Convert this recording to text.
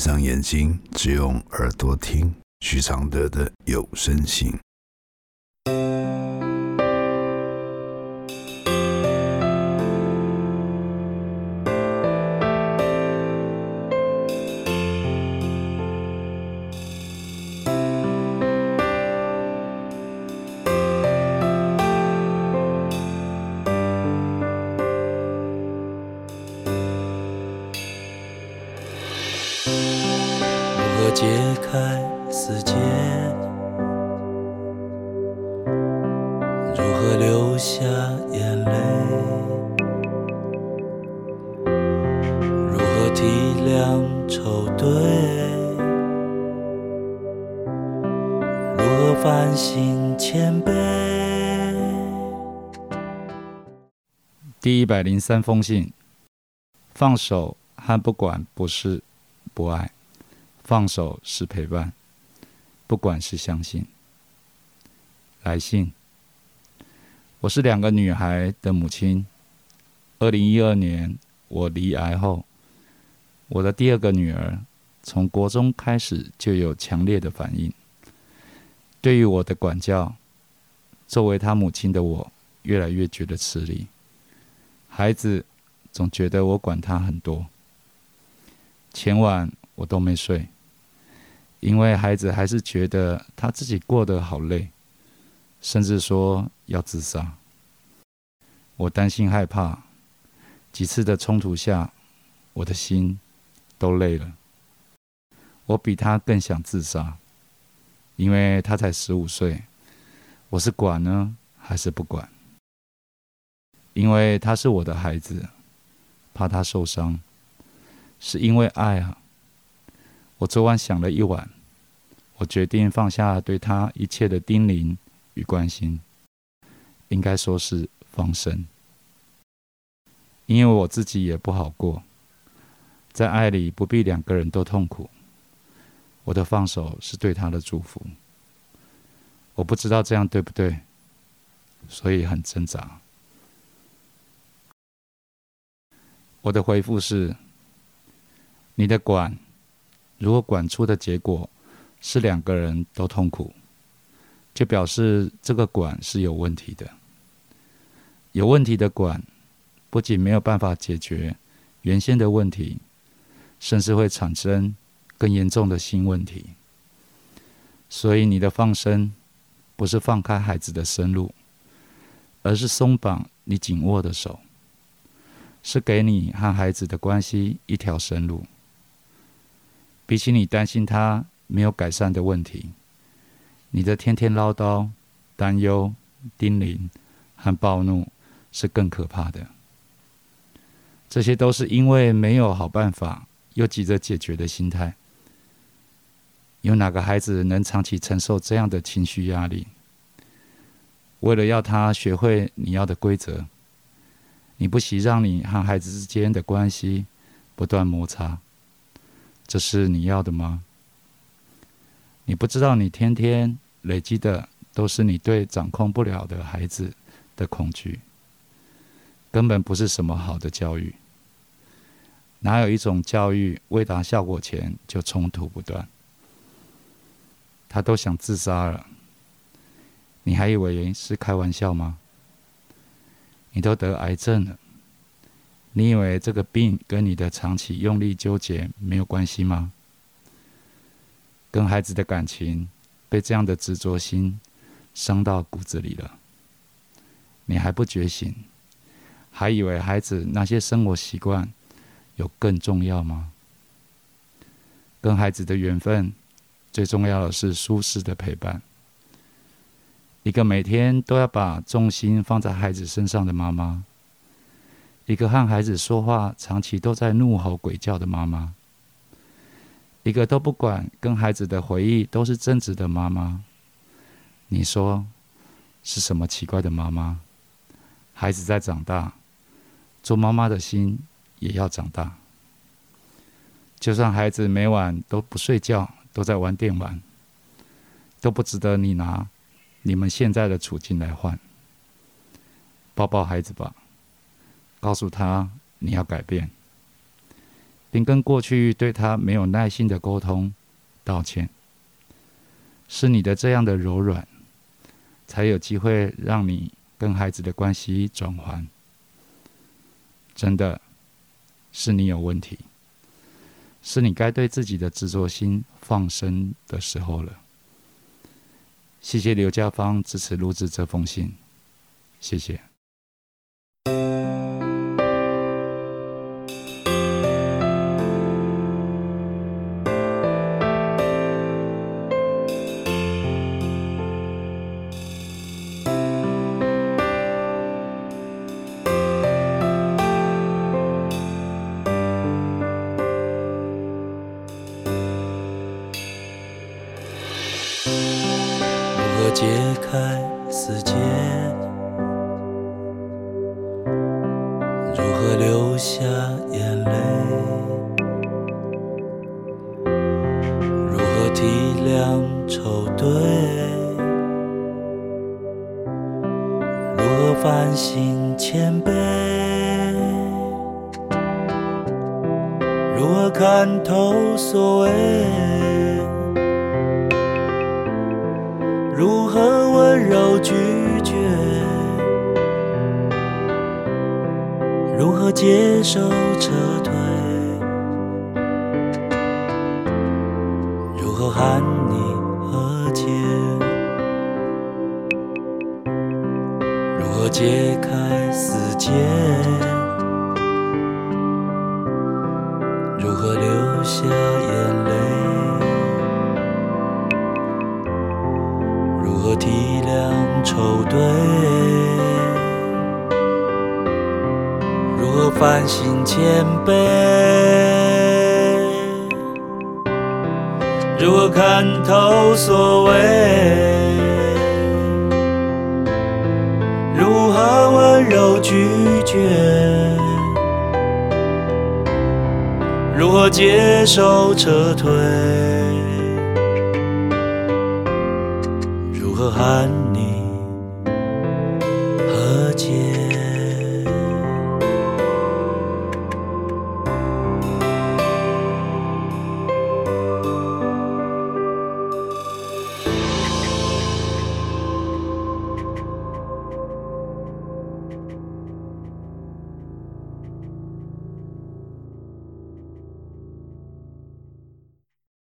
闭上眼睛，只用耳朵听许常德的有声信。解开死结，如何流下眼泪？如何体谅愁对？如何反省谦卑？第一百零三封信：放手和不管不是不爱。放手是陪伴，不管是相信。来信，我是两个女孩的母亲。二零一二年我离癌后，我的第二个女儿从国中开始就有强烈的反应，对于我的管教，作为她母亲的我越来越觉得吃力。孩子总觉得我管她很多，前晚我都没睡。因为孩子还是觉得他自己过得好累，甚至说要自杀。我担心害怕，几次的冲突下，我的心都累了。我比他更想自杀，因为他才十五岁，我是管呢还是不管？因为他是我的孩子，怕他受伤，是因为爱啊。我昨晚想了一晚，我决定放下对他一切的叮咛与关心，应该说是放生，因为我自己也不好过，在爱里不必两个人都痛苦。我的放手是对他的祝福，我不知道这样对不对，所以很挣扎。我的回复是：你的管。如果管出的结果是两个人都痛苦，就表示这个管是有问题的。有问题的管不仅没有办法解决原先的问题，甚至会产生更严重的新问题。所以你的放生不是放开孩子的生路，而是松绑你紧握的手，是给你和孩子的关系一条生路。比起你担心他没有改善的问题，你的天天唠叨、担忧、叮咛和暴怒是更可怕的。这些都是因为没有好办法，又急着解决的心态。有哪个孩子能长期承受这样的情绪压力？为了要他学会你要的规则，你不惜让你和孩子之间的关系不断摩擦。这是你要的吗？你不知道，你天天累积的都是你对掌控不了的孩子的恐惧，根本不是什么好的教育。哪有一种教育未达效果前就冲突不断？他都想自杀了，你还以为是开玩笑吗？你都得癌症了。你以为这个病跟你的长期用力纠结没有关系吗？跟孩子的感情被这样的执着心伤到骨子里了，你还不觉醒，还以为孩子那些生活习惯有更重要吗？跟孩子的缘分最重要的是舒适的陪伴。一个每天都要把重心放在孩子身上的妈妈。一个和孩子说话长期都在怒吼鬼叫的妈妈，一个都不管跟孩子的回忆都是真实的妈妈，你说是什么奇怪的妈妈？孩子在长大，做妈妈的心也要长大。就算孩子每晚都不睡觉，都在玩电玩，都不值得你拿你们现在的处境来换。抱抱孩子吧。告诉他你要改变，并跟过去对他没有耐心的沟通道歉。是你的这样的柔软，才有机会让你跟孩子的关系转换。真的是你有问题，是你该对自己的执着心放生的时候了。谢谢刘家芳支持录制这封信，谢谢。如何解开死结？如何流下眼泪？如何体谅愁对？如何反省谦卑？如何看透所谓？如何温柔拒绝？如何接受撤退？如何喊你和解？如何解开死结？如何体谅愁对？如何反省谦卑？如何看透所谓？如何温柔拒绝？如何接受撤退？寒。